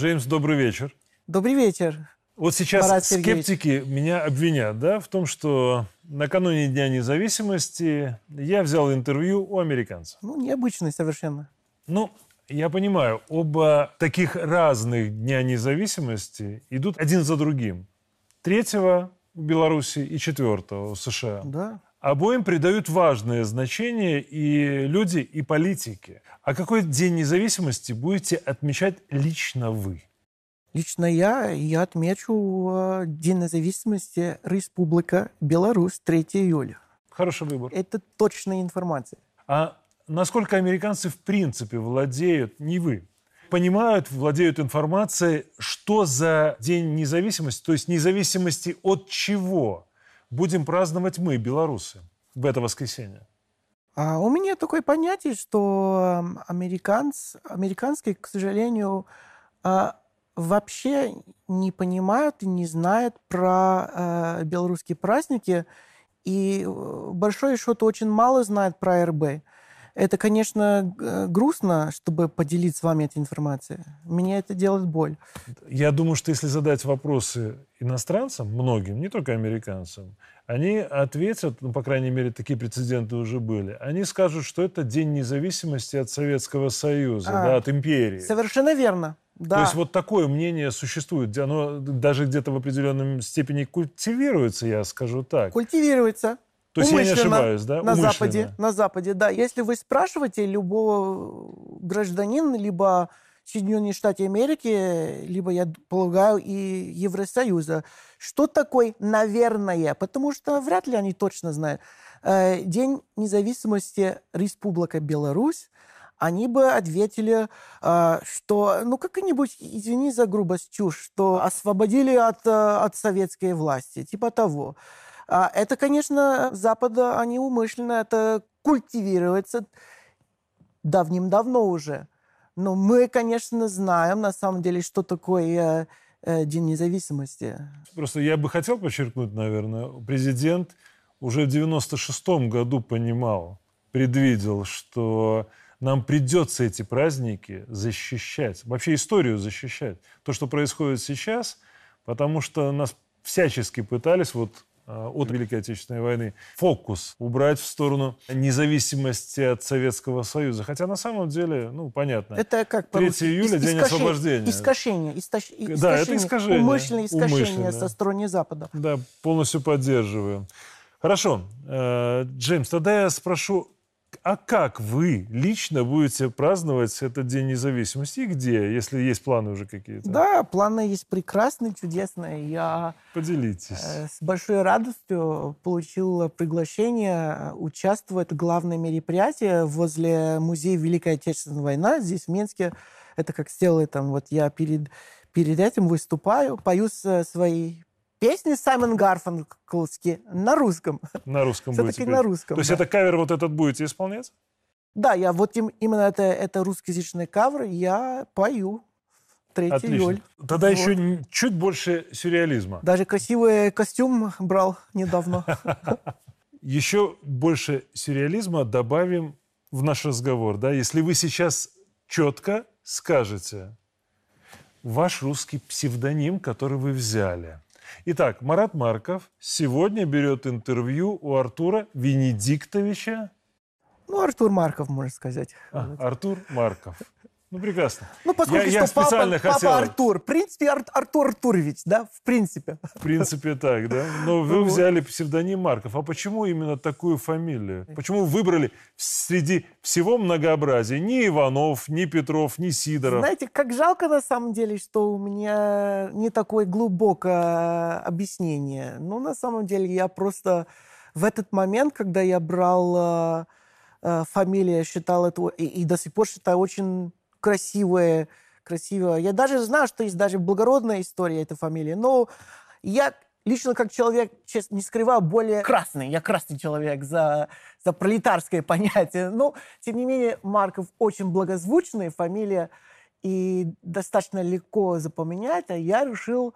Джеймс, добрый вечер. Добрый вечер. Вот сейчас Марат скептики меня обвинят да, в том, что накануне Дня независимости я взял интервью у американцев. Ну, необычный совершенно. Ну, я понимаю, оба таких разных Дня независимости идут один за другим. Третьего в Беларуси и четвертого в США. Да. Обоим придают важное значение и люди, и политики. А какой День независимости будете отмечать лично вы? Лично я, я отмечу э, День независимости Республика Беларусь 3 июля. Хороший выбор. Это точная информация. А насколько американцы в принципе владеют, не вы, понимают, владеют информацией, что за День независимости, то есть независимости от чего будем праздновать мы, белорусы, в это воскресенье? А у меня такое понятие, что эм, американц, американские, к сожалению, а, вообще не понимают и не знают про э, белорусские праздники, и э, большой счет очень мало знает про РБ. Это, конечно, грустно, чтобы поделить с вами этой информацией. Меня это делает боль. Я думаю, что если задать вопросы иностранцам, многим, не только американцам, они ответят, ну, по крайней мере, такие прецеденты уже были, они скажут, что это День независимости от Советского Союза, А, да, от империи. Совершенно верно. Да. То есть вот такое мнение существует, оно даже где-то в определенном степени культивируется, я скажу так. Культивируется. То есть я не ошибаюсь, да? На Умышленно. Западе, на Западе, да. Если вы спрашиваете любого гражданина, либо Соединенные Штаты Америки, либо, я полагаю, и Евросоюза, что такое «наверное», потому что вряд ли они точно знают. Э, День независимости Республика Беларусь, они бы ответили, э, что, ну, как-нибудь, извини за грубость, чушь, что освободили от, э, от советской власти, типа того. А Это, конечно, Запада, они умышленно это культивируется давним-давно уже. Но мы, конечно, знаем, на самом деле, что такое э, День независимости. Просто я бы хотел подчеркнуть, наверное, президент уже в 96-м году понимал, предвидел, что нам придется эти праздники защищать, вообще историю защищать. То, что происходит сейчас, потому что нас всячески пытались вот от Великой Отечественной войны фокус убрать в сторону независимости от Советского Союза. Хотя на самом деле, ну, понятно. Это как 3 по-русски? июля, Ис- День искажение- освобождения. Искажение. истощ- Да, это искажение. Умышленное искажение Умышленное. со стороны Запада. Да, полностью поддерживаю. Хорошо. Э, Джеймс, тогда я спрошу, а как вы лично будете праздновать этот День независимости и где, если есть планы уже какие-то? Да, планы есть прекрасные, чудесные. Я Поделитесь. э, с большой радостью получил приглашение э, участвовать в главном мероприятии возле музея Великой Отечественной войны здесь, в Минске. Это как сделали там, вот я перед, перед этим выступаю, пою свои песни Саймон Гарфанклский на русском. На русском Все-таки будете на русском. То есть да. это кавер вот этот будете исполнять? Да, я вот им- именно это, это русскоязычный кавер, я пою 3 Отлично. июля. Тогда Вот. еще чуть больше сюрреализма. Даже красивый костюм брал недавно. Еще больше сюрреализма добавим в наш разговор. Да? Если вы сейчас четко скажете ваш русский псевдоним, который вы взяли. Итак, Марат Марков сегодня берет интервью у Артура Венедиктовича. Ну, Артур Марков, можно сказать. А, Артур Марков. Ну, прекрасно. Ну, поскольку я, я что папа, специально папа хотел, Артур. В принципе, Ар- Артур Артурович, да, в принципе. в принципе, так, да? Но вы взяли псевдоним Марков. А почему именно такую фамилию? Почему вы выбрали среди всего многообразия ни Иванов, ни Петров, ни Сидоров? Знаете, как жалко на самом деле, что у меня не такое глубокое объяснение. Ну, на самом деле, я просто в этот момент, когда я брал э, э, фамилию, считал это, и, и до сих пор считаю очень красивое, красивое. Я даже знаю, что есть даже благородная история этой фамилии, но я лично как человек, честно, не скрываю, более красный. Я красный человек за, за пролетарское понятие. Но, тем не менее, Марков очень благозвучная фамилия и достаточно легко запоминать. А я решил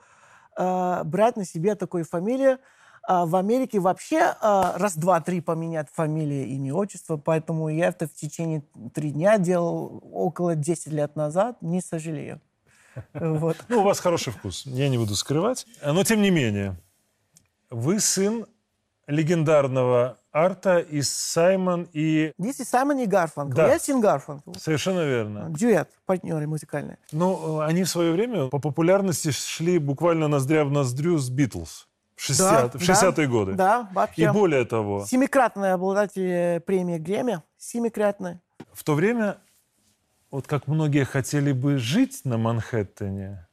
э, брать на себе такую фамилию. А в Америке вообще э, раз, два, три поменять фамилии, имя, отчество, поэтому я это в течение три дня делал около 10 лет назад, не сожалею. Вот. Ну, у вас хороший вкус, я не буду скрывать. Но, тем не менее, вы сын легендарного арта из Саймон и... Здесь и Саймон и Гарфанкл. Да. Я сын Гарфанкл. Совершенно верно. Дюэт, партнеры музыкальные. Ну, э, они в свое время по популярности шли буквально ноздря в ноздрю с Битлз в 60 Да, в 60-е годы. Да, вообще. И более того, Семикратный обладатель премии Грэмми. Семикратный. в то время, вот как многие хотели бы жить на Манхэттене,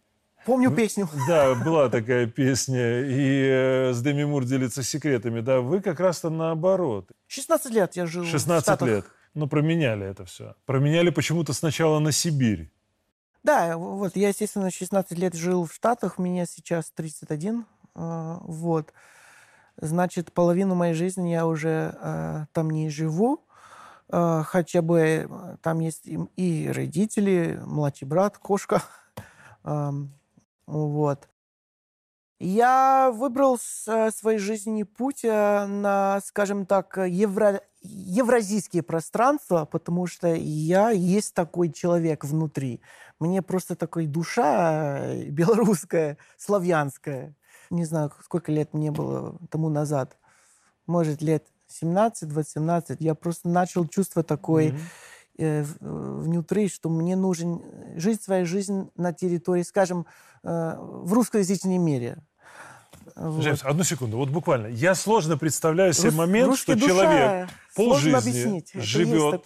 Помню песню. Да, была такая песня, и э, с Деми Мур делится секретами. Да, вы как раз-то наоборот. 16 лет я жил в 16 Штатах. лет. Но променяли это все. Променяли почему-то сначала на Сибирь. Да, вот я, естественно, 16 лет жил в Штатах, мне сейчас 31. Э, Вот. Значит, половину моей жизни я уже э, там не живу. Э, хотя бы там есть и, родители, младший брат, кошка. Вот. Я выбрал с- свой жизненный путь на, скажем так, евро, евразийские пространства, потому что я есть такой человек внутри. Мне просто такой душа э, белорусская, славянская. Не знаю, сколько лет мне было тому назад. Может, лет 17-18. Я просто начал чувство такое Мгм. э, в- э, внутри, что мне нужен жить свою жизнь на территории, скажем, э, в русскоязычном мире. Вот. Джеймс, одну секунду, вот буквально. Я сложно представляю себе Рус- момент, что душа, человек полжизни живет,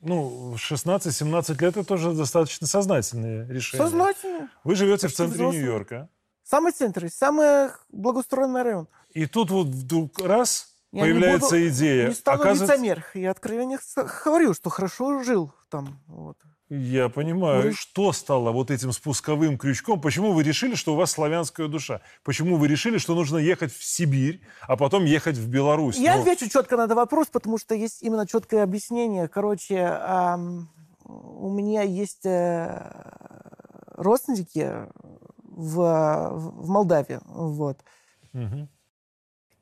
ну, в 16-17 лет это тоже достаточно сознательное решение. Сознательно. Вы живете в Почти центре взрослый. Нью-Йорка, Самый центр, самый благоустроенный район. и тут вот вдруг раз Я не появляется буду- идея. Не стану Оказывается, лицемер. Я откровенно говорю, что хорошо жил там. Вот. Я понимаю, Вы- что стало вот этим спусковым крючком. Почему вы решили, что у вас славянская душа? Почему вы решили, что нужно ехать в Сибирь, а потом ехать в Беларусь? Я Ну, отвечу четко на этот вопрос, потому что есть именно четкое объяснение. Короче, ам, у меня есть э, родственники в, в Молдавии. Вот. мгм.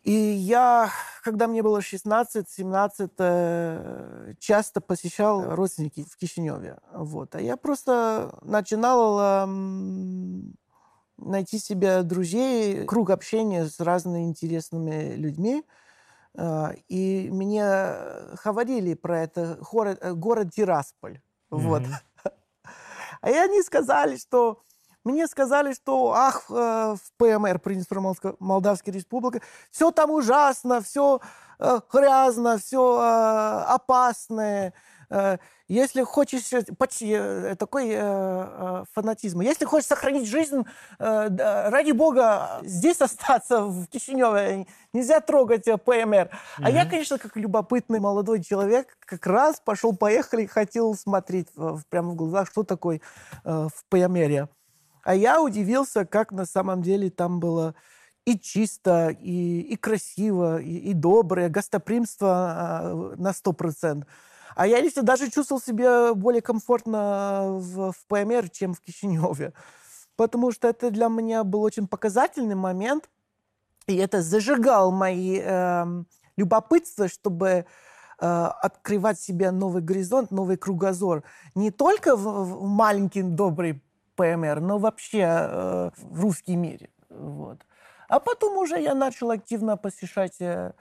И я, когда мне было 16-17, э, часто посещал родственники в Кишиневе. Вот. А я просто начинал м, найти себе друзей, круг общения с разными интересными людьми. Э, И мне говорили про это город, э, город Тирасполь. Вот. Мгм. А и они сказали, что... Мне сказали, что, ах, э, в ПМР, Приднестровье Молдавская Республика, все там ужасно, все грязно, все опасное. Э, Если хочешь, э, почти э, такой э, э, фанатизм. Если хочешь сохранить жизнь, э, ради бога, здесь остаться, в Кишиневе, нельзя трогать э, ПМР. А я, конечно, как любопытный молодой человек, как раз пошел-поехали, хотел смотреть прямо в глаза, что такое э, в ПМРе. А я удивился, как на самом деле там было и чисто, и, и красиво, и, и доброе, гостоприимство а, на 100%. А я лично даже чувствовал себя более комфортно в, в ПМР, чем в Кишиневе. Потому что это для меня был очень показательный момент. И это зажигал мои эм, любопытства, чтобы э, открывать себе новый горизонт, новый кругозор. Не только в, в маленький добрый ПМР, но вообще э, в русский мире. Вот. А потом уже я начал активно посещать э,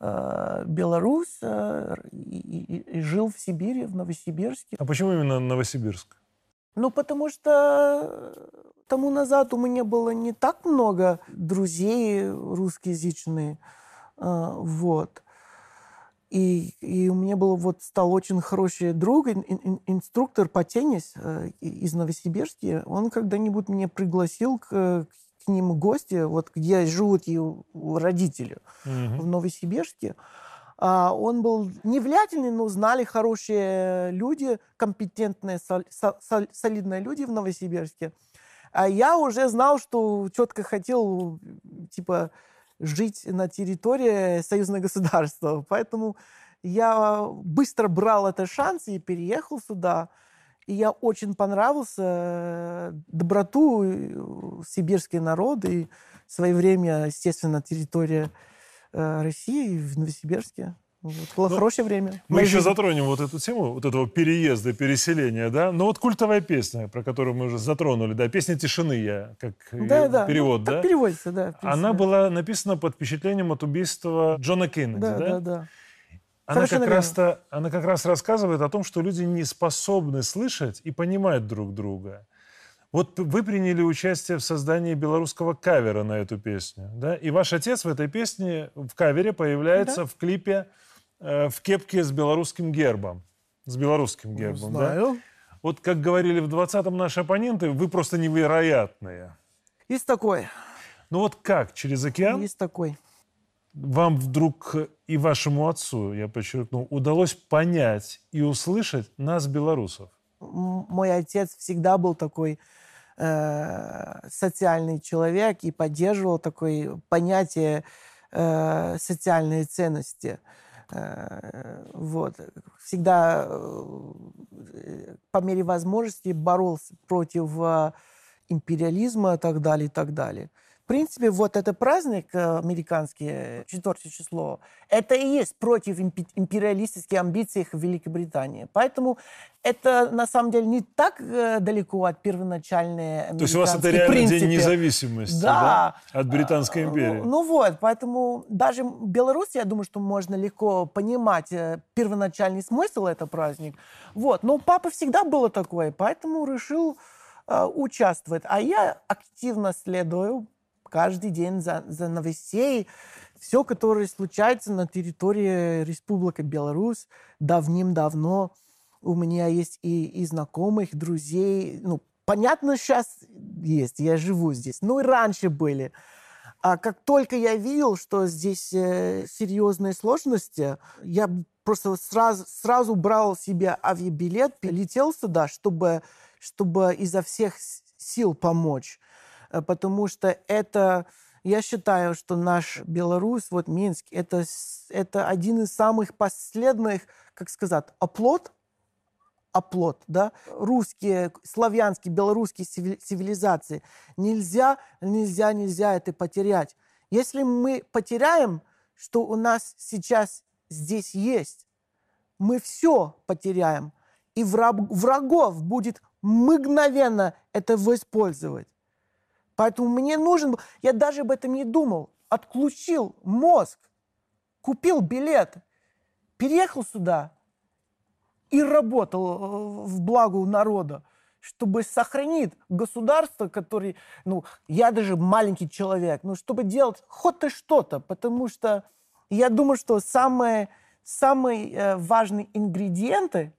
э, Беларусь э, и, и- и жил в Сибири, в Новосибирске. А почему именно Новосибирск? Ну, потому что тому назад у меня было не так много друзей русскоязычных. а, Вот. И, и у меня был вот стал очень хороший друг, ин- ин- инструктор по теннис э, из Новосибирска. Он когда-нибудь меня пригласил к, к ним гости, вот где живут его родители Мгм. в Новосибирске. А, Он был не влиятельный, но знали хорошие люди, компетентные, сол- со- сол- солидные люди в Новосибирске. А я уже знал, что четко хотел, типа, жить на территории союзного государства. Поэтому я быстро брал этот шанс и переехал сюда. И я очень понравился э, доброту э, сибирский народ и в свое время, естественно, территория э, России в Новосибирске. Вот, было ну, хорошее время. Мы еще жизни. затронем вот эту тему, вот этого переезда, переселения, да? Но вот культовая песня, про которую мы уже затронули, да, песня «Тишины» я, как да, да. перевод, ну, да? переводится, да. Она была написана под впечатлением от убийства Джона Кеннеди, да? Да, да, да. Она как, раз -то, она как раз рассказывает о том, что люди не способны слышать и понимать друг друга. Вот вы приняли участие в создании белорусского кавера на эту песню, да? И ваш отец в этой песне в кавере появляется да. в клипе э, в кепке с белорусским гербом. С белорусским гербом, Знаю. да? Вот как говорили в 20-м наши оппоненты, вы просто невероятные. Есть такой. Ну вот как, через океан? Есть такой. Вам вдруг и вашему отцу, я подчеркну, удалось понять и услышать нас, белорусов? Мой отец всегда был такой Э, социальный человек и поддерживал такое понятие э, социальные ценности. Э, вот. Всегда э, по мере возможности боролся против э, империализма и так далее, и так далее принципе, вот этот праздник э, американский, 4 число, это и есть против империалистских амбиций Великобритании. Поэтому это, на самом деле, не так э, далеко от первоначальной То есть у вас это реально принципе. день независимости да. Да? от Британской империи? Ну, ну вот, поэтому даже в Беларуси, я думаю, что можно легко понимать э, первоначальный смысл этого праздника. Вот. Но папа всегда было такое, поэтому решил участвовать. А я активно следую каждый день за, за новостей. Все, которое случается на территории Республики Беларусь давным-давно. У меня есть и, и знакомых, друзей. Ну, понятно, сейчас есть, я живу здесь. Ну и раньше были. А как только я видел, что здесь э, серьезные сложности, я просто сразу, сразу брал себе авиабилет, летел сюда, чтобы, чтобы изо всех сил помочь. Э, потому что это, я считаю, что наш Беларусь, вот Минск, это, это один из самых последних, как сказать, оплот, оплот, да, русские, славянские, белорусские цивилизации. Нельзя, нельзя, нельзя это потерять. Если мы потеряем, что у нас сейчас здесь есть, мы все потеряем. И враг, врагов будет мгновенно это использовать. Поэтому мне нужен... Я даже об этом не думал. Отключил мозг, купил билет, переехал сюда и работал э, в благо народа, чтобы сохранить государство, которое... Ну, я даже маленький человек, ну, чтобы делать хоть и что-то, потому что я думаю, что самые, самые э, важные ингредиенты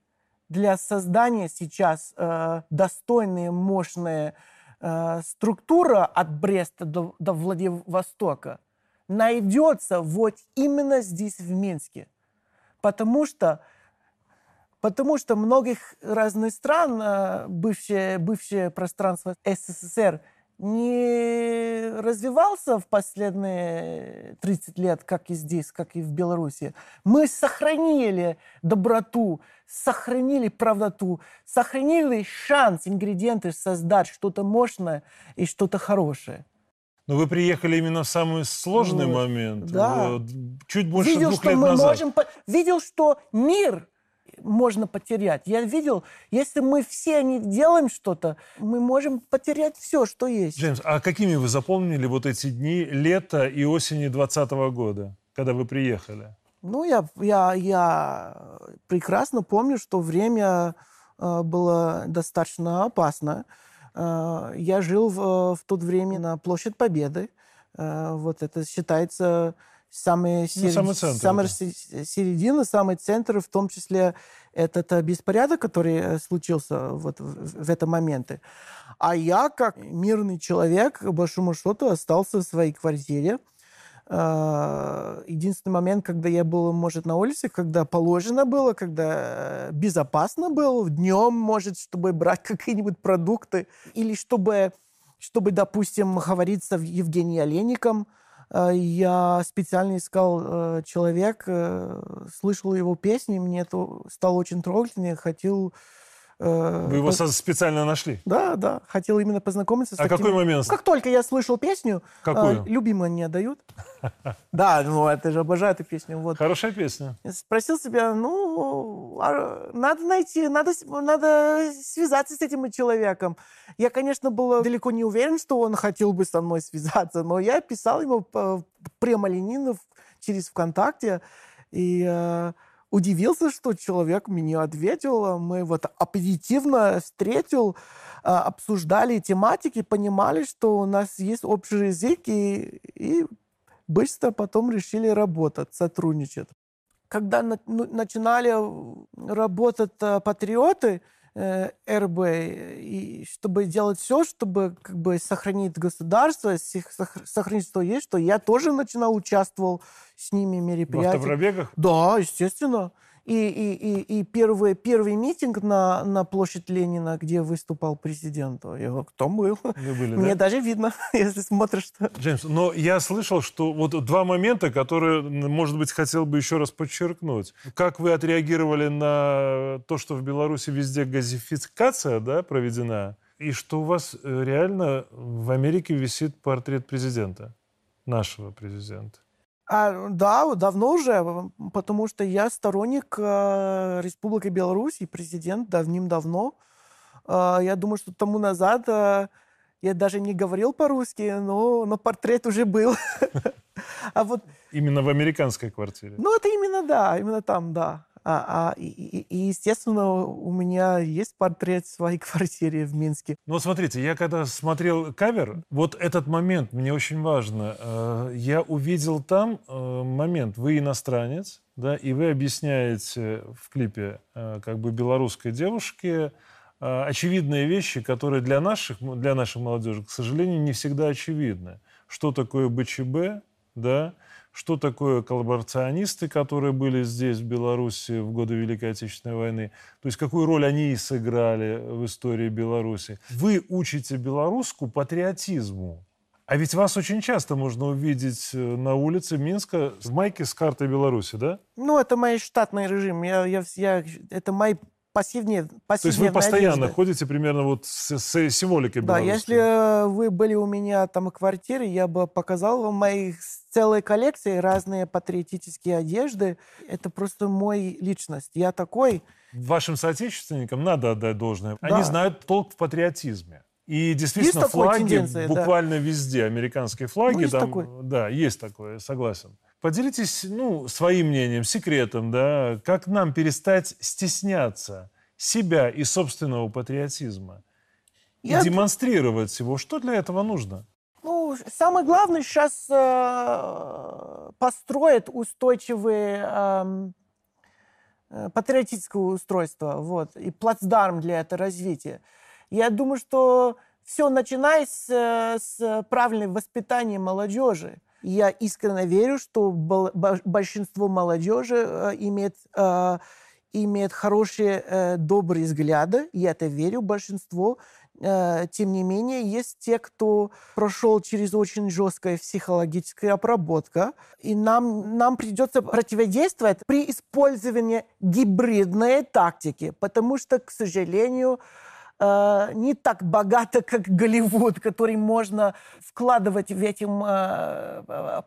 для создания сейчас э, достойные, мощные Э, структура от Бреста до, до Владивостока найдется вот именно здесь, в Минске. Потому что, потому что многих разных стран, э, бывшее, бывшее пространство СССР, не развивался в последние 30 лет, как и здесь, как и в Беларуси. Мы сохранили доброту, сохранили правдоту, сохранили шанс, ингредиенты создать что-то мощное и что-то хорошее. Но вы приехали именно в самый сложный вот. момент. Да. Чуть больше видел, двух что лет мы назад. Можем, видел, что мир можно потерять. Я видел, если мы все не делаем что-то, мы можем потерять все, что есть. Джеймс, а какими вы запомнили вот эти дни лета и осени 2020 года, когда вы приехали? Ну, я, я, я прекрасно помню, что время э, было достаточно опасно. Э, я жил в, в то время на площадь Победы. Э, вот это считается самый, ну, самый центр, да. середина, самый центр, в том числе этот э, беспорядок, который э, случился вот в, в это моменты. А я, как мирный человек, по большому счету, остался в своей квартире. Э, единственный момент, когда я был, может, на улице, когда положено было, когда безопасно было, днем, может, чтобы брать какие-нибудь продукты, или чтобы, чтобы допустим, говориться в Евгении Олейником, Э, я специально искал э, человек, э, слышал его песни, мне это стало очень трогательно, я хотел Э, Вы его по... специально нашли? Да, да. Хотел именно познакомиться с А таким... какой момент? Как только я слышал песню, Какую? Э, «Любимые не отдают». Да, ну это же обожаю эту песню. Вот. Хорошая песня. Спросил себя, ну, а, надо найти, надо, надо связаться с этим человеком. Я, конечно, был далеко не уверен, что он хотел бы со мной связаться, но я писал ему прямолинейно через ВКонтакте, и э, удивился, что человек мне ответил. Мы вот оперативно встретил, а, обсуждали тематики, понимали, что у нас есть общий язык, и, и быстро потом решили работать, сотрудничать. Когда ну, начинали работать а, патриоты, РБ, и чтобы делать все, чтобы как бы сохранить государство, сохранить что есть, что я тоже начинал участвовал с ними в мероприятиях. В автопробегах? Да, естественно. И, и, и, и первый, первый митинг на, на площадь Ленина, где выступал президент, я говорю, кто был? Вы были, Мне да? даже видно, если смотришь. Джеймс, но я слышал, что вот два момента, которые, может быть, хотел бы еще раз подчеркнуть. Как вы отреагировали на то, что в Беларуси везде газификация да, проведена, и что у вас э, реально в Америке висит портрет президента, нашего президента? А, да, давно уже, потому что я сторонник э, Республики Беларусь и президент давним-давно. Э, я думаю, что тому назад э, я даже не говорил по-русски, но, но портрет уже был. А вот... Именно в американской квартире? Ну, это именно, да, именно там, да. А, а, и, и, естественно, у меня есть портрет своей квартире в Минске. Ну вот смотрите, я когда смотрел кавер, вот этот момент мне очень важно. Э, я увидел там э, момент, вы иностранец, да, и вы объясняете в клипе э, как бы белорусской девушке очевидные вещи, которые для наших, для нашей молодежи, к сожалению, не всегда очевидны. Что такое БЧБ, да, что такое коллаборационисты, которые были здесь, в Беларуси, в годы Великой Отечественной войны, то есть какую роль они сыграли в истории Беларуси. Вы учите белоруску патриотизму. А ведь вас очень часто можно увидеть э, на улице Минска в майке с картой Беларуси, да? Ну, это мой штатный режим. Я, я, я, это мой пассивнее, То есть вы постоянно одежда. ходите примерно вот с, с символикой Да, если э, вы были у меня там в квартире, я бы показал вам мои целые коллекции, разные патриотические одежды. Это просто мой личность. Я такой. Вашим соотечественникам надо отдать должное. Да. Они знают толк в патриотизме. И действительно, есть флаги буквально да. везде, американские флаги. Ну, есть там, такой. Да, есть такое, согласен. Поделитесь ну, своим мнением, секретом, да, как нам перестать стесняться себя и собственного патриотизма Я... и демонстрировать его. Что для этого нужно? Ну, самое главное сейчас э, построить устойчивые эм, э, патриотическое устройство, вот, и плацдарм для этого развития. Я думаю, что все начинается с, с правильного воспитания молодежи. Я искренне верю, что большинство молодежи э, имеет, э, имеет хорошие, э, добрые взгляды. Я это верю, большинство. Тем не менее, есть те, кто прошел через очень жесткую психологическую обработку, и нам, нам придется противодействовать при использовании гибридной тактики, потому что, к сожалению, э, не так богато, как Голливуд, который можно вкладывать в эти э,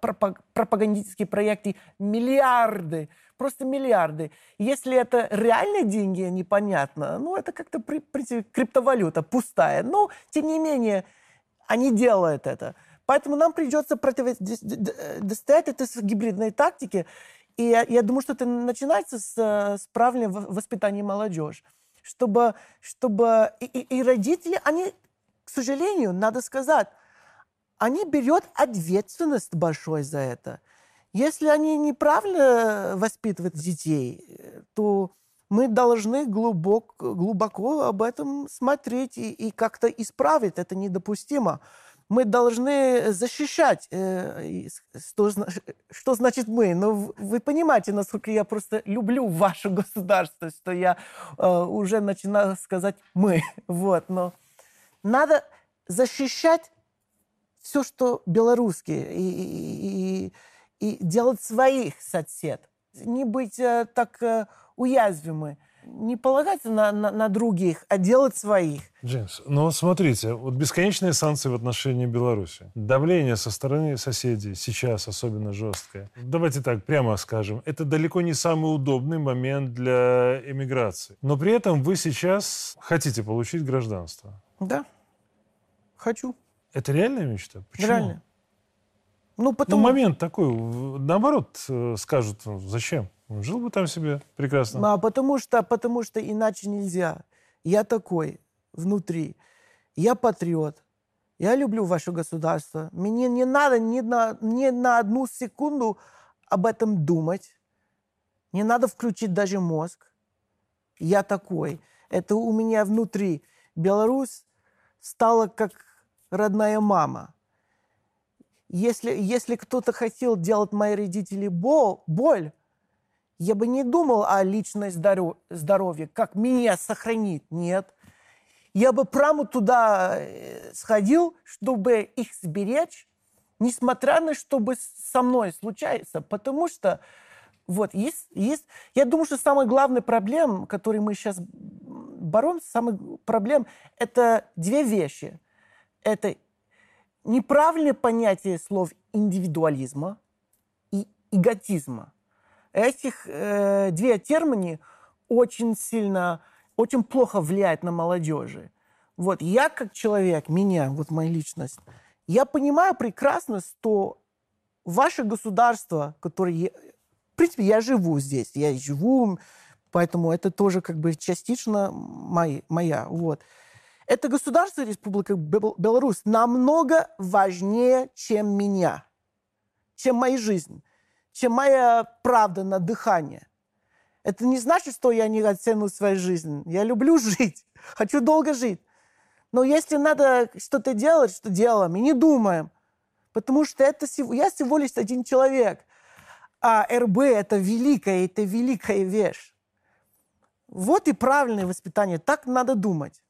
пропагандистские проекты миллиарды, просто миллиарды. Если это реальные деньги, непонятно, ну, это как-то при, при, криптовалюта пустая. Но, тем не менее, они делают это. Поэтому нам придется противостоять этой гибридной тактике. И я, я думаю, что это начинается с, с правильного воспитания молодежи чтобы, чтобы и, и, и родители, они, к сожалению, надо сказать, они берут ответственность большой за это. Если они неправильно воспитывают детей, то мы должны глубоко, глубоко об этом смотреть и, и как-то исправить. Это недопустимо мы должны защищать. Э, что, что значит мы? Ну, вы понимаете, насколько я просто люблю ваше государство, что я э, уже начинаю сказать «мы». Вот, но надо защищать все, что белорусские, и, и, и, делать своих сосед. Не быть э, так уязвимы. Не полагаться на, на, на других, а делать своих. Джеймс, ну смотрите, вот бесконечные санкции в отношении Беларуси, давление со стороны соседей сейчас особенно жесткое. Давайте так прямо скажем, это далеко не самый удобный момент для эмиграции. Но при этом вы сейчас хотите получить гражданство. Да, хочу. Это реальная мечта? Почему? Реально. Ну, Ну, потому... момент такой, наоборот, э, скажут, ну, зачем? Жил бы там себе прекрасно. А, потому что, потому что иначе нельзя. Я такой внутри. Я патриот. Я люблю ваше государство. Мне не надо ни на, ни на одну секунду об этом думать. Не надо включить даже мозг. Я такой. Это у меня внутри. Беларусь стала как родная мама. Если, если кто-то хотел делать мои родители бол, боль, я бы не думал о личной здоро- здоровье, как меня сохранить. Нет. Я бы прямо туда э, сходил, чтобы их сберечь, несмотря на что бы со мной случается. Потому что вот есть, есть... Я думаю, что самая главная проблема, которой мы сейчас боремся, самая проблема, это две вещи. Это неправильное понятие слов индивидуализма и эготизма. Этих э, две термины очень сильно, очень плохо влияют на молодежи. Вот я как человек, меня, вот моя личность, я понимаю прекрасно, что ваше государство, которое... В принципе, я живу здесь, я живу, поэтому это тоже как бы частично мои, моя. Вот. Это государство, Республика Бел- Беларусь, намного важнее, чем меня, чем моя жизнь, чем моя правда на дыхание. Это не значит, что я не оцениваю свою жизнь. Я люблю жить, хочу долго жить. Но если надо что-то делать, что делаем, и не думаем. Потому что это, я всего лишь один человек. А РБ – это великая, это великая вещь. Вот и правильное воспитание. Так надо думать.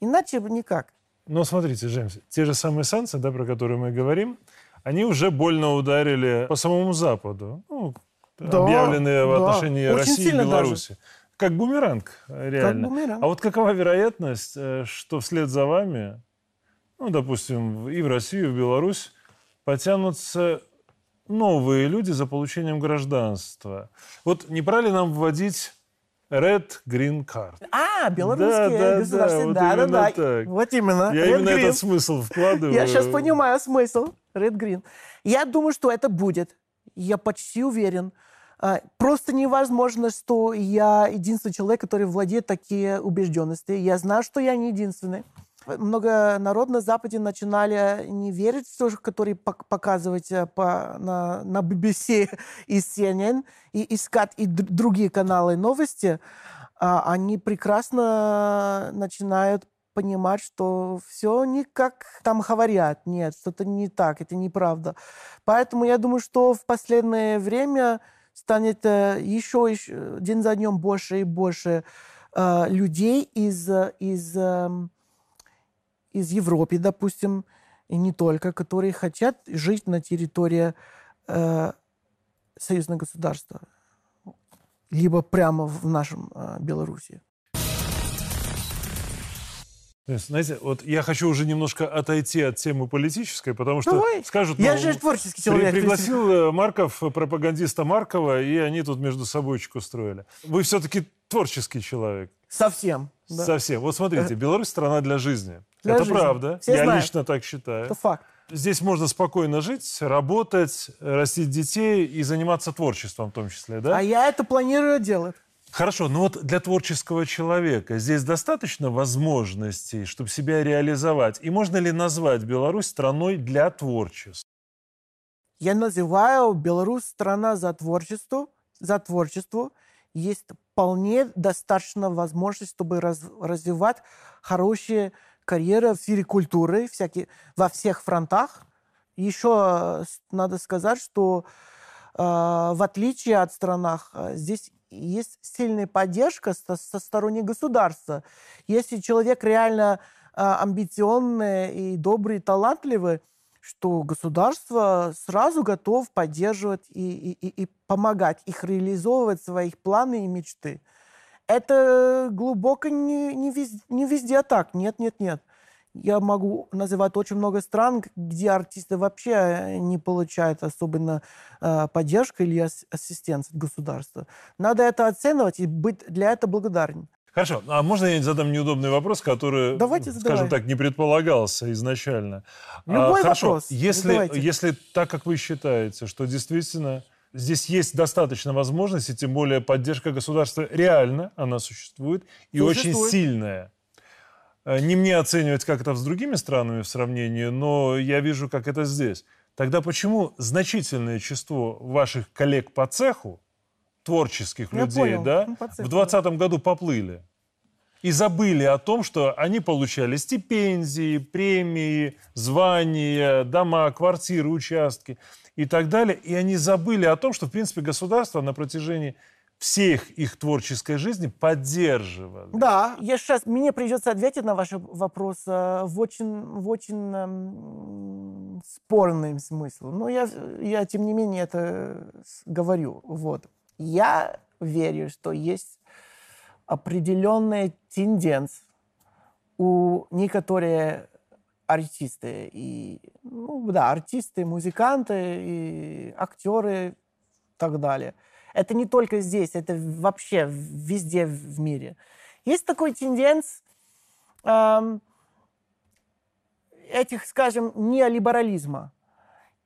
Иначе никак. Но смотрите, Джеймс, те же самые санкции, да, про которые мы говорим, они уже больно ударили по самому Западу, ну, Да, объявленные в да. отношении Очень России и сильно даже. Беларуси. Как бумеранг, реально. бумеранг. А вот какова вероятность, э, что вслед за вами, ну, допустим, и в Россию, и в Беларусь потянутся новые люди за получением гражданства? Вот не пора ли нам вводить Red Green Card? А, белорусские Да, да, государства. да, вот Да, да, да. так. Вот именно. Я Red именно Green. этот смысл вкладываю. Я сейчас понимаю смысл. Red Green. Я думаю, что это будет. Я почти уверен. А, Просто невозможно, что я единственный человек, который владеет такие убежденности. Я знаю, что я не единственный. Много народ на Западе начинали не верить в то, что показывать э, по, на, на BBC и CNN, и искать и другие каналы новости. А они прекрасно начинают понимать, что все не как там говорят. Нет, что-то не так, это неправда. Поэтому я думаю, что в последнее время станет э, еще, еще день за днем больше и больше э, людей из, э, из, эм, из Европы, допустим, и не только, которые хотят жить на территории э, союзного государства, либо прямо в нашем э, Беларуси. Есть, Знаете, вот я хочу уже немножко отойти от темы политической, потому что Давай. скажут... Я ну, же творческий человек. пригласил э, Марков э, пропагандиста Маркова, и они тут между собойчик устроили. Вы все-таки творческий человек. Совсем. да. Совсем. Вот смотрите, Беларусь страна для жизни. Для Это жизни. правда. Все я знают. лично так считаю. Это факт. Здесь можно спокойно жить, работать, растить детей и заниматься творчеством в том числе, да? А я это планирую делать. Хорошо, но вот для творческого человека здесь достаточно возможностей, чтобы себя реализовать? И можно ли назвать Беларусь страной для творчества? Я называю Беларусь страна за творчество. За творчество есть вполне достаточно возможностей, чтобы раз- развивать хорошие карьеры в сфере культуры всякие, во всех фронтах. Еще э, надо сказать, что э, в отличие от странах, э, здесь есть сильная поддержка со, со стороны государства. Если человек реально э, амбициозный и добрый, талантливый, что государство сразу готов поддерживать и, и, и- и помогать их реализовывать своих планы и мечты. Это глубоко не, не, везде, не везде так. Нет, нет, нет. Я могу называть очень много стран, где артисты вообще не получают особенно э, поддержку или ас- ассистенции от государства. Надо это оценивать и быть для этого благодарен. Хорошо, а можно я задам неудобный вопрос, который, Давайте скажем задавай. так, не предполагался изначально? Любой а, хорошо, вопрос, если, задавайте. если так, как вы считаете, что действительно здесь есть достаточно возможностей, тем более поддержка государства реально, она существует, и очень Существует. сильная. Э, Не мне оценивать, как это с другими странами в сравнении, но я вижу, как это здесь. Тогда почему значительное число ваших коллег по цеху, творческих Я людей, понял. да, Ну, в 2020 году поплыли? И забыли о том, что они получали стипендии, премии, звания, дома, квартиры, участки и так далее. И они забыли о том, что, в принципе, государство на протяжении всей их, творческой жизни поддерживало. Да, я сейчас, мне придется ответить на ваш вопрос э, в очень, в очень эм, спорном смысле. Но я, я, тем не менее, это говорю. Вот. Я верю, что есть определенная тенденция у некоторых артисты и ну да артисты музыканты и актеры и так далее. Это не только здесь это вообще везде в мире. Есть такой тенденц эм, этих скажем неолиберализма.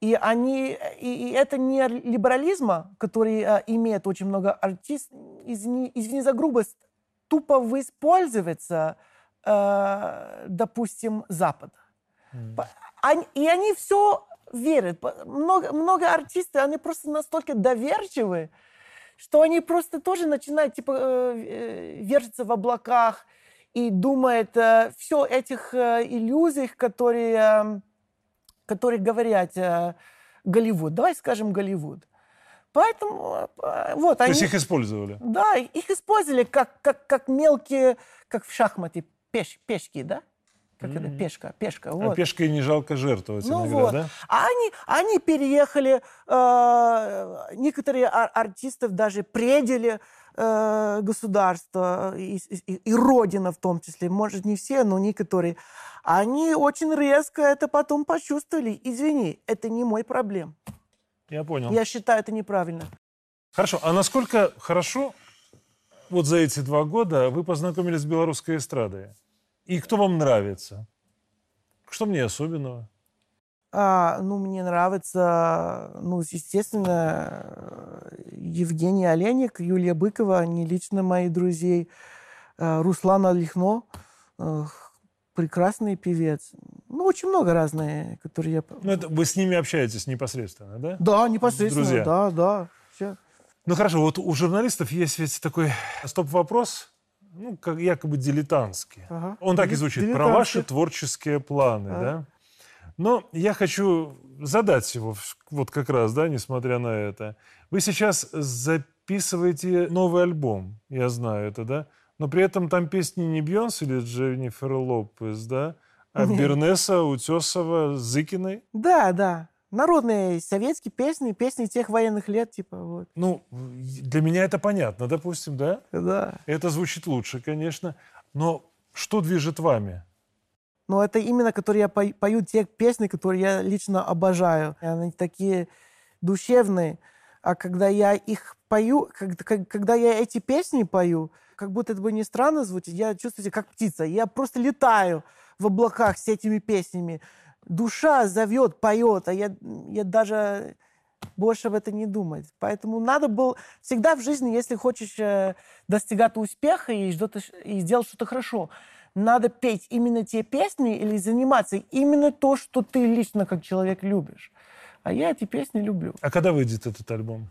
И они и, и это неолиберализма который э, имеет очень много артистов извини, извини за грубость тупо воспользоваться э, допустим Запад. По- они- и они все верят. Много, много артистов, они просто настолько доверчивы, что они просто тоже начинают типа э, э, вертеться в облаках и думают э, все этих э, иллюзиях, которые, э, которые говорят э, Голливуд. Давай скажем Голливуд. Поэтому вот То они... есть их использовали. Да, их использовали как, как, как мелкие, как в шахмате, пеш, пешки, да? Как это, пешка, пешка, А вот. пешкой не жалко жертвовать Ну иногда, вот. да? А они, они переехали, э, некоторые ар- артистов даже предали э, государство и, и- и родина в том числе, может не все, но некоторые. Они очень резко это потом почувствовали. Извини, это не мой проблем. Я понял. Я считаю, это неправильно. Хорошо, а насколько хорошо вот за эти два года вы познакомились с белорусской эстрадой? И кто вам нравится? Что мне особенного? А, ну, мне нравится, ну, естественно, Евгений Оленик, Юлия Быкова, они лично мои друзей. Э, Руслан Олехно, э, прекрасный певец. Ну, очень много разные, которые я... Ну, это вы с ними общаетесь непосредственно, да? Да, непосредственно, Друзья. да, да. Все. Ну хорошо, вот у журналистов есть ведь такой стоп-вопрос, ну, как якобы дилетантский. Ага. Он так и звучит. Про ваши творческие планы, А. да? Но я хочу задать его вот как раз, да, несмотря на это. Вы сейчас записываете новый альбом, я знаю это, да? Но при этом там песни не Бьонс или Дженнифер Лопес, да? А Нет. Бернеса, Утесова, Зыкиной. Да, да. Народные советские песни, песни тех военных лет, типа, вот. Ну, для меня это понятно, допустим, да? Да. Это звучит лучше, конечно. Но что движет вами? Но это именно, которые я пою, пою те песни, которые я лично обожаю. Они такие душевные. А когда я их пою, как- когда я эти песни пою, как будто это бы не странно звучит, я чувствую себя как птица. Я просто летаю в облаках с этими песнями. Душа зовет, поет, а я, я даже больше об этом не думать. Поэтому надо было всегда в жизни, если хочешь э, достигать успеха и, что-то, и сделать что-то хорошо, надо петь именно те песни или заниматься именно то, что ты лично как человек любишь. А я эти песни люблю. А когда выйдет этот альбом?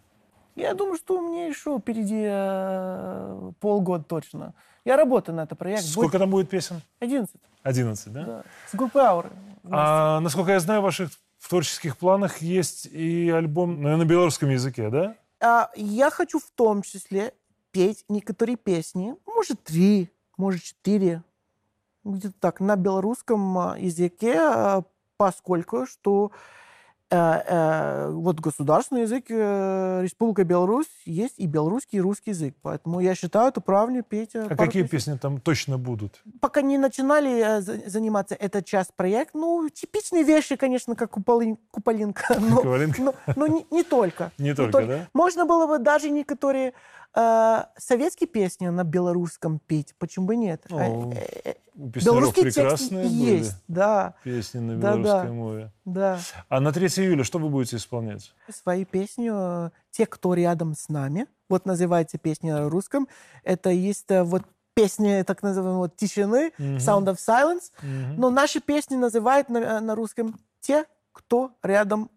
Я думаю, что у меня еще впереди э, полгода точно. Я работаю на этот проект. Сколько там будет песен? 11, 11, да? да. С группой Ауры. А насколько я знаю, в ваших творческих планах есть и альбом наверное, на белорусском языке, да? А, я хочу в том числе петь некоторые песни, может, три, может, четыре, где-то так, на белорусском а, языке, а, поскольку что Э, э, вот государственный язык э, Республика Беларусь есть и белорусский, и русский язык. Поэтому я считаю, это правильно петь. А какие песни там точно будут? Пока не начинали заниматься этот час проект, ну, типичные вещи, конечно, как Куполин, Куполинка. Но, но, но не, не только. Не, не только, только, да? Можно было бы даже некоторые э, советские песни на белорусском петь. Почему бы нет? О, у песняров прекрасные были. есть, да. Песни на белорусской да, да. мове. Да. А на 3 июля что вы будете исполнять? Свои песни э, «Те, кто рядом с нами». Вот называется песня на русском. Это есть э, вот песни так называемой тишины, mm-hmm. Sound of Silence. Mm-hmm. Но наши песни называют на, э, на русском «Те, кто рядом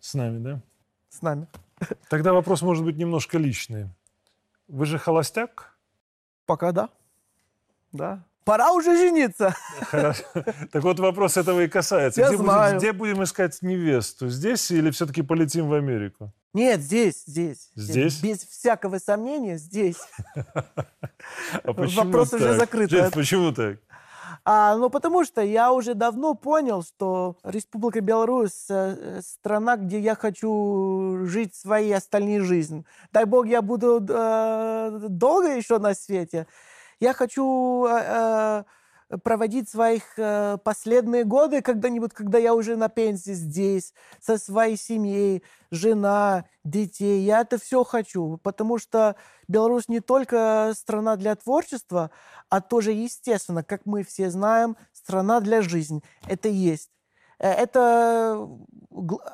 с нами», да? С нами. Тогда вопрос может быть немножко личный. Вы же холостяк? Пока да. Да. Пора уже жениться. Хорошо. Так вот вопрос этого и касается. Я где, знаю. Будем, где будем искать невесту? Здесь или все-таки полетим в Америку? Нет, здесь, здесь. Здесь? Без всякого сомнения, здесь. А Вопрос так? уже закрыт. Джеймс, почему так? А, ну, потому что я уже давно понял, что Республика Беларусь э, страна, где я хочу жить своей остальной жизнью. Дай бог, я буду э, долго еще на свете. Я хочу э, э, проводить своих э, последние годы когда-нибудь, когда я уже на пенсии здесь, со своей семьей, жена, детей. Я это все хочу, потому что Беларусь не только страна для творчества, а тоже, естественно, как мы все знаем, страна для жизни. Это есть. Э, это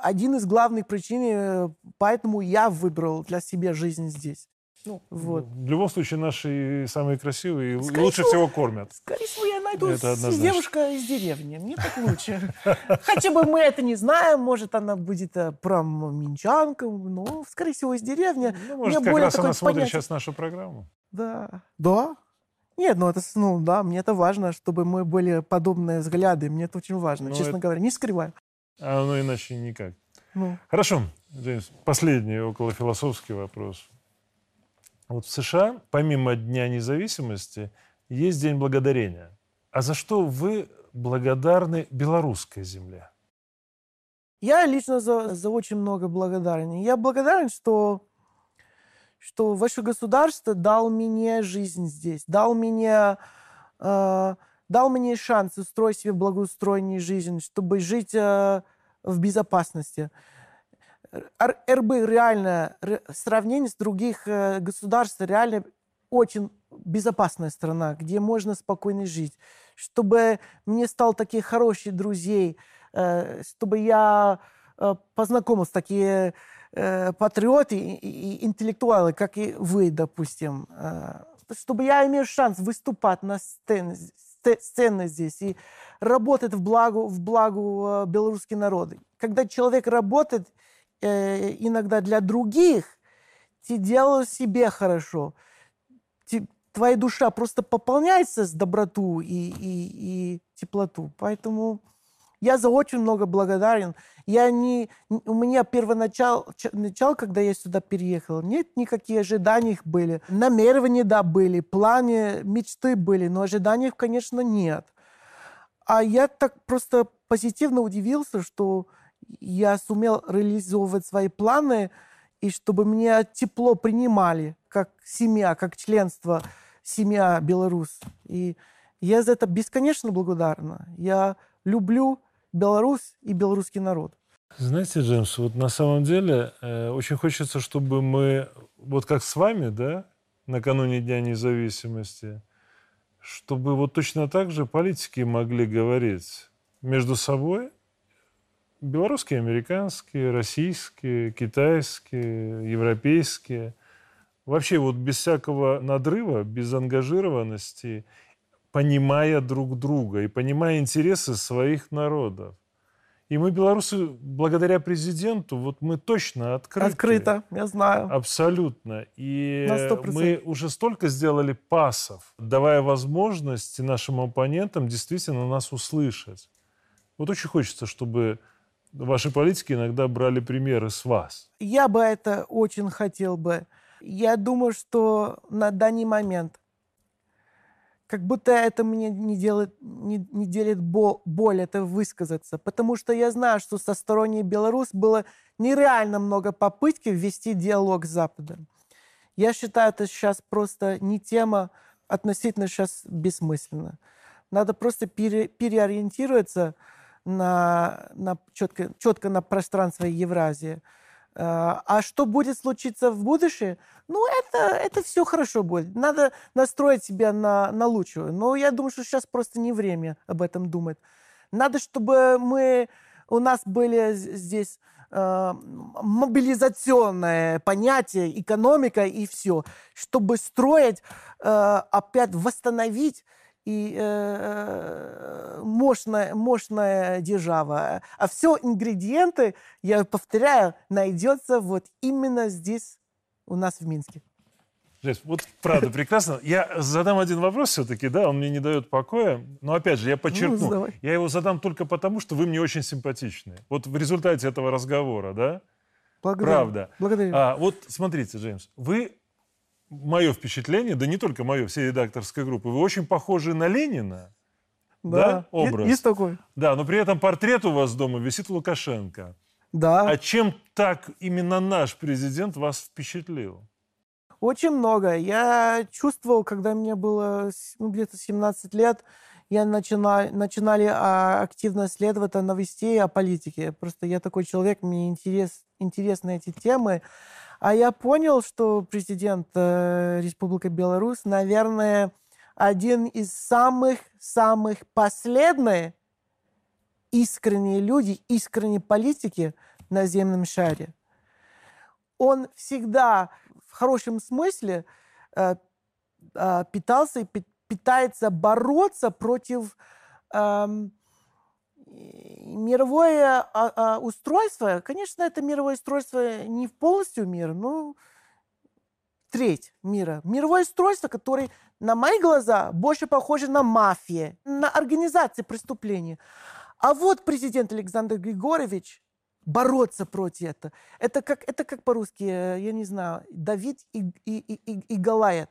один из главных причин, э, поэтому я выбрал для себя жизнь здесь. Ну, вот. В любом случае, наши самые красивые и лучше всего кормят. Скорее всего, я найду это девушка из деревни. Мне так лучше. Хотя бы мы это не знаем. Может, она будет э, прям минчанка, но, скорее всего, из деревни. Ну, может, мне как раз она смотрит сейчас нашу программу. Да. Да. Нет, ну это, ну да, мне это важно, чтобы мы были подобные взгляды. Мне это очень важно, ну, честно это... говоря. Не скрываю. А ну иначе никак. Ну. Хорошо, Джеймс, последний около философский вопрос. Вот в США, помимо Дня независимости, есть День благодарения. А за что вы благодарны белорусской земле? Я лично за, за очень много благодарен. Я благодарен, что, что ваше государство дал мне жизнь здесь, дал мне, э, дал мне шанс устроить себе благоустроенную жизнь, чтобы жить э, в безопасности. РБ реально, в сравнении с других э, государств, реально очень безопасная страна, где можно спокойно жить. Чтобы мне стал такие хорошие друзей, э, чтобы я э, познакомился с такие патриоты и интеллектуалы, как и вы, допустим. Чтобы я имел шанс выступать на сцене, сцене здесь и работать в благо, в благо белорусского народа. Когда человек работает, э, иногда для других, ты делаешь себе хорошо. Ты, твоя душа просто пополняется с доброту и, и, и теплоту. Поэтому я за очень много благодарен. Я не, у меня первоначал, начал, когда я сюда переехал, нет никаких ожиданий были. Намерения, да, были, планы, мечты были, но ожиданий, конечно, нет. А я так просто позитивно удивился, что я сумел реализовывать свои планы, и чтобы меня тепло принимали, как семья, как членство семья Беларусь. И я за это бесконечно благодарна. Я люблю Беларусь и белорусский народ. Знаете, Джеймс, вот на самом деле э, очень хочется, чтобы мы, вот как с вами, да, накануне Дня независимости, чтобы вот точно так же политики могли говорить между собой – Белорусские, американские, российские, китайские, европейские. Вообще вот без всякого надрыва, без ангажированности, понимая друг друга и понимая интересы своих народов. И мы, белорусы, благодаря президенту, вот мы точно открыты. Открыто, я знаю. Абсолютно. И мы уже столько сделали пасов, давая возможность нашим оппонентам действительно нас услышать. Вот очень хочется, чтобы Ваши политики иногда брали примеры с вас. Я бы это очень хотел бы. Я думаю, что на данный момент, как будто это мне не делает, не, не делит бо, боль это высказаться, потому что я знаю, что со стороны Беларусь было нереально много попытки ввести диалог с Западом. Я считаю, это сейчас просто не тема, относительно сейчас бессмысленно. Надо просто пере, переориентироваться на, на четко, четко на пространство Евразии. А, а что будет случиться в будущем? Ну, это, это все хорошо будет. Надо настроить себя на, на лучшую. Но я думаю, что сейчас просто не время об этом думать. Надо, чтобы мы, у нас были здесь э, мобилизационное понятие, экономика и все, чтобы строить, э, опять восстановить и э, мощная, мощная держава. А все ингредиенты, я повторяю, найдется вот именно здесь, у нас в Минске. Жесть, вот правда прекрасно. Я задам один вопрос все-таки, да, он мне не дает покоя. Но опять же, я подчеркну, ну, я его задам только потому, что вы мне очень симпатичны. Вот в результате этого разговора, да? Благодарю. Правда. Благодарю. А, вот смотрите, Джеймс, вы мое впечатление, да не только мое, всей редакторской группы, вы очень похожи на Ленина. Да, да образ. Есть такой. Да, но при этом портрет у вас дома висит Лукашенко. Да. А чем так именно наш президент вас впечатлил? Очень много. Я чувствовал, когда мне было ну, где-то 17 лет, я начинали, начинали а, активно исследовать о новостей, о политике. Просто я такой человек, мне интерес, интересны эти темы. А я понял, что президент э, Республики Беларусь, наверное, один из самых-самых последних искренние люди, искренние политики на земном шаре. Он всегда в хорошем смысле э, э, питался и пытается бороться против э, мировое а, а, устройство, конечно, это мировое устройство не полностью мир, но треть мира. Мировое устройство, которое, на мои глаза, больше похоже на мафию, на организацию преступлений. А вот президент Александр Григорьевич бороться против этого. Это как, это как по-русски, э, я не знаю, Давид и, и, и, и Галает.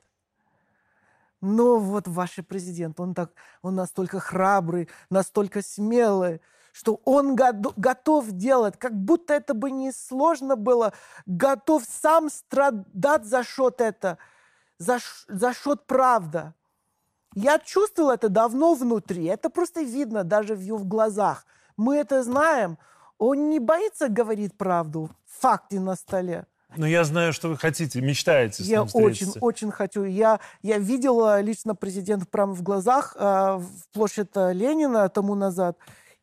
Но вот ваш президент, он, так, он настолько храбрый, настолько смелый, что он готов делать, как будто это бы не сложно было, готов сам страдать за счет это, за, за счет правда. Я чувствовал это давно внутри, это просто видно даже в его глазах. Мы это знаем. Он не боится говорить правду, факты на столе. Но я знаю, что вы хотите, мечтаете с я ним встретиться. Я очень, очень хочу. Я, я видела лично президента прямо в глазах э, в площадь Ленина тому назад.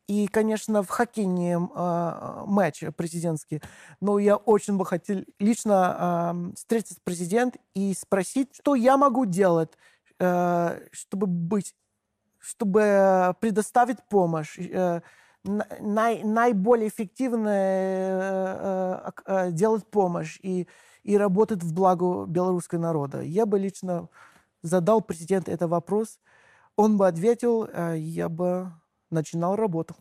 И, конечно, в хоккейне э, матч президентский. Но я очень бы хотел лично э, встретиться с президентом и спросить, что я могу делать, э, чтобы быть, чтобы предоставить помощь. Э, най, наиболее эффективно э, э, делать помощь и, и работать в благо белорусского народа. Я бы лично задал президенту этот вопрос, он бы ответил, я бы начинал работу.